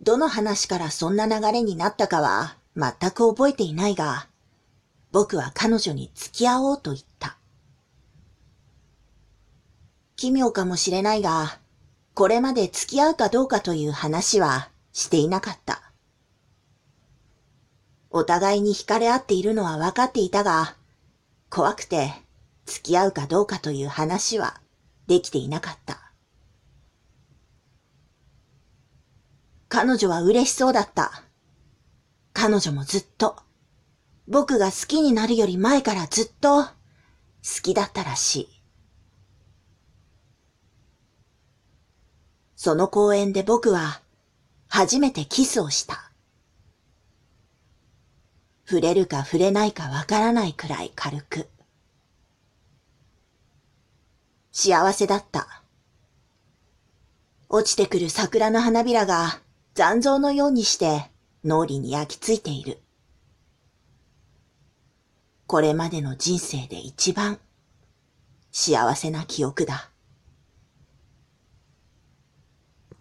どの話からそんな流れになったかは全く覚えていないが、僕は彼女に付き合おうと言った。奇妙かもしれないが、これまで付き合うかどうかという話はしていなかった。お互いに惹かれ合っているのは分かっていたが、怖くて付き合うかどうかという話はできていなかった。彼女は嬉しそうだった。彼女もずっと、僕が好きになるより前からずっと好きだったらしい。その公園で僕は初めてキスをした。触れるか触れないかわからないくらい軽く。幸せだった。落ちてくる桜の花びらが残像のようにして脳裏に焼き付いている。これまでの人生で一番幸せな記憶だ。